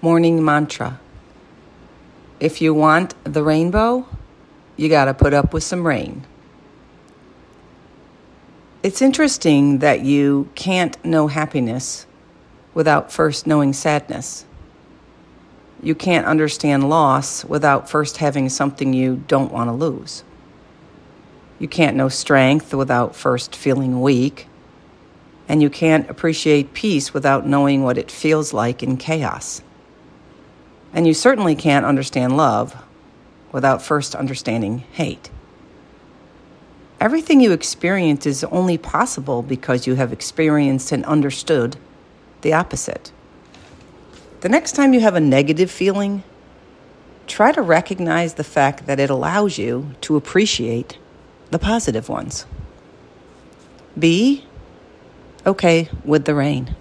Morning mantra. If you want the rainbow, you got to put up with some rain. It's interesting that you can't know happiness without first knowing sadness. You can't understand loss without first having something you don't want to lose. You can't know strength without first feeling weak. And you can't appreciate peace without knowing what it feels like in chaos. And you certainly can't understand love without first understanding hate. Everything you experience is only possible because you have experienced and understood the opposite. The next time you have a negative feeling, try to recognize the fact that it allows you to appreciate the positive ones. Be okay with the rain.